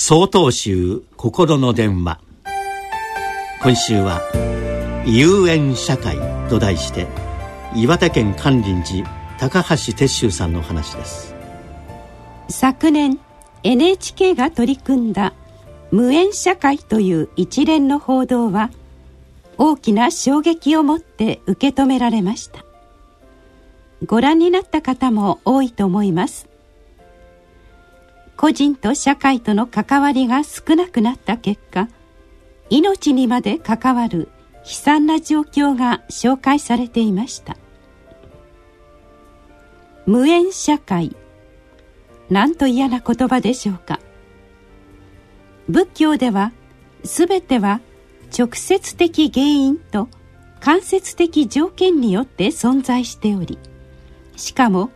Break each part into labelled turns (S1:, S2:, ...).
S1: 総統集心の電話。今週は「遊園社会」と題して岩手県関林寺高橋鉄舟さんの話です。
S2: 昨年 NHK が取り組んだ「無縁社会」という一連の報道は大きな衝撃を持って受け止められました。ご覧になった方も多いと思います。個人と社会との関わりが少なくなった結果命にまで関わる悲惨な状況が紹介されていました。無縁社会なんと嫌な言葉でしょうか。仏教では全ては直接的原因と間接的条件によって存在しておりしかも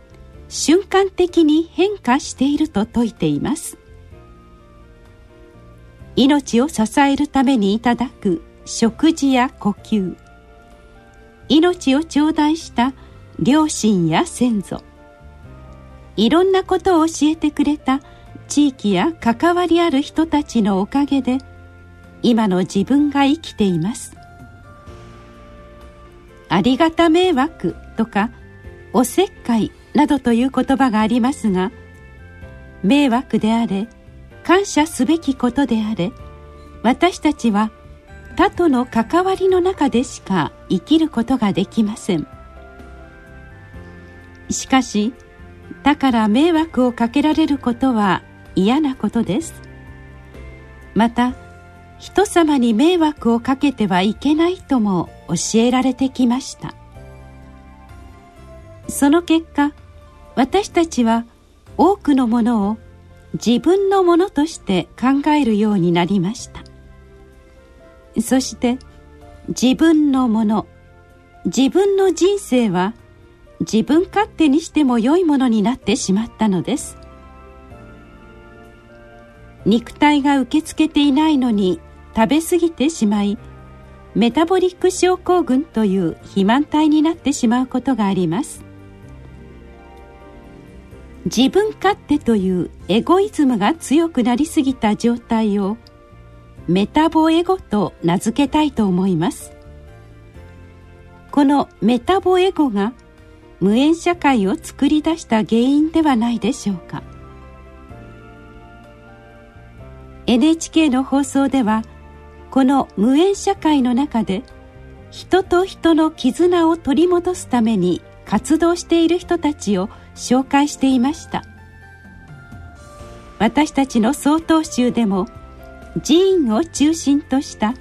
S2: 瞬間的に変化していると説いています。命を支えるためにいただく食事や呼吸。命を頂戴した両親や先祖。いろんなことを教えてくれた地域や関わりある人たちのおかげで今の自分が生きています。ありがた迷惑とかおせっかいなどという言葉がありますが迷惑であれ感謝すべきことであれ私たちは他との関わりの中でしか生きることができません。しかしだから迷惑をかけられることは嫌なことです。また人様に迷惑をかけてはいけないとも教えられてきました。その結果私たちは多くのものを自分のものとして考えるようになりました。そして自分のもの自分の人生は自分勝手にしても良いものになってしまったのです。肉体が受け付けていないのに食べ過ぎてしまいメタボリック症候群という肥満体になってしまうことがあります。自分勝手というエゴイズムが強くなりすぎた状態をメタボエゴと名付けたいと思います。このメタボエゴが無縁社会を作り出した原因ではないでしょうか。NHK の放送ではこの無縁社会の中で人と人の絆を取り戻すために活動している人たちを紹介していました。私たちの曹洞宗でも寺院を中心とした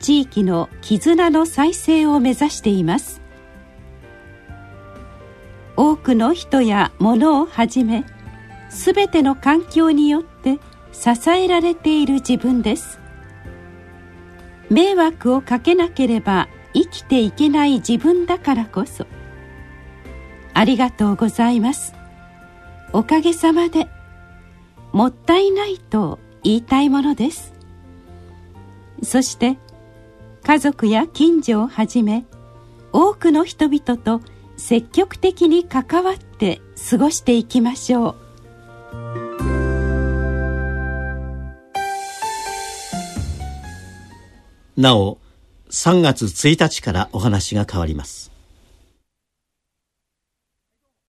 S2: 地域の絆の再生を目指しています。多くの人や物をはじめ全ての環境によって支えられている自分です。迷惑をかけなければ生きていけない自分だからこそありがとうございます。おかげさまでもったいないと言いたいものです。そして家族や近所をはじめ多くの人々と積極的に関わって過ごしていきましょう。
S1: なお3月1日からお話が変わります。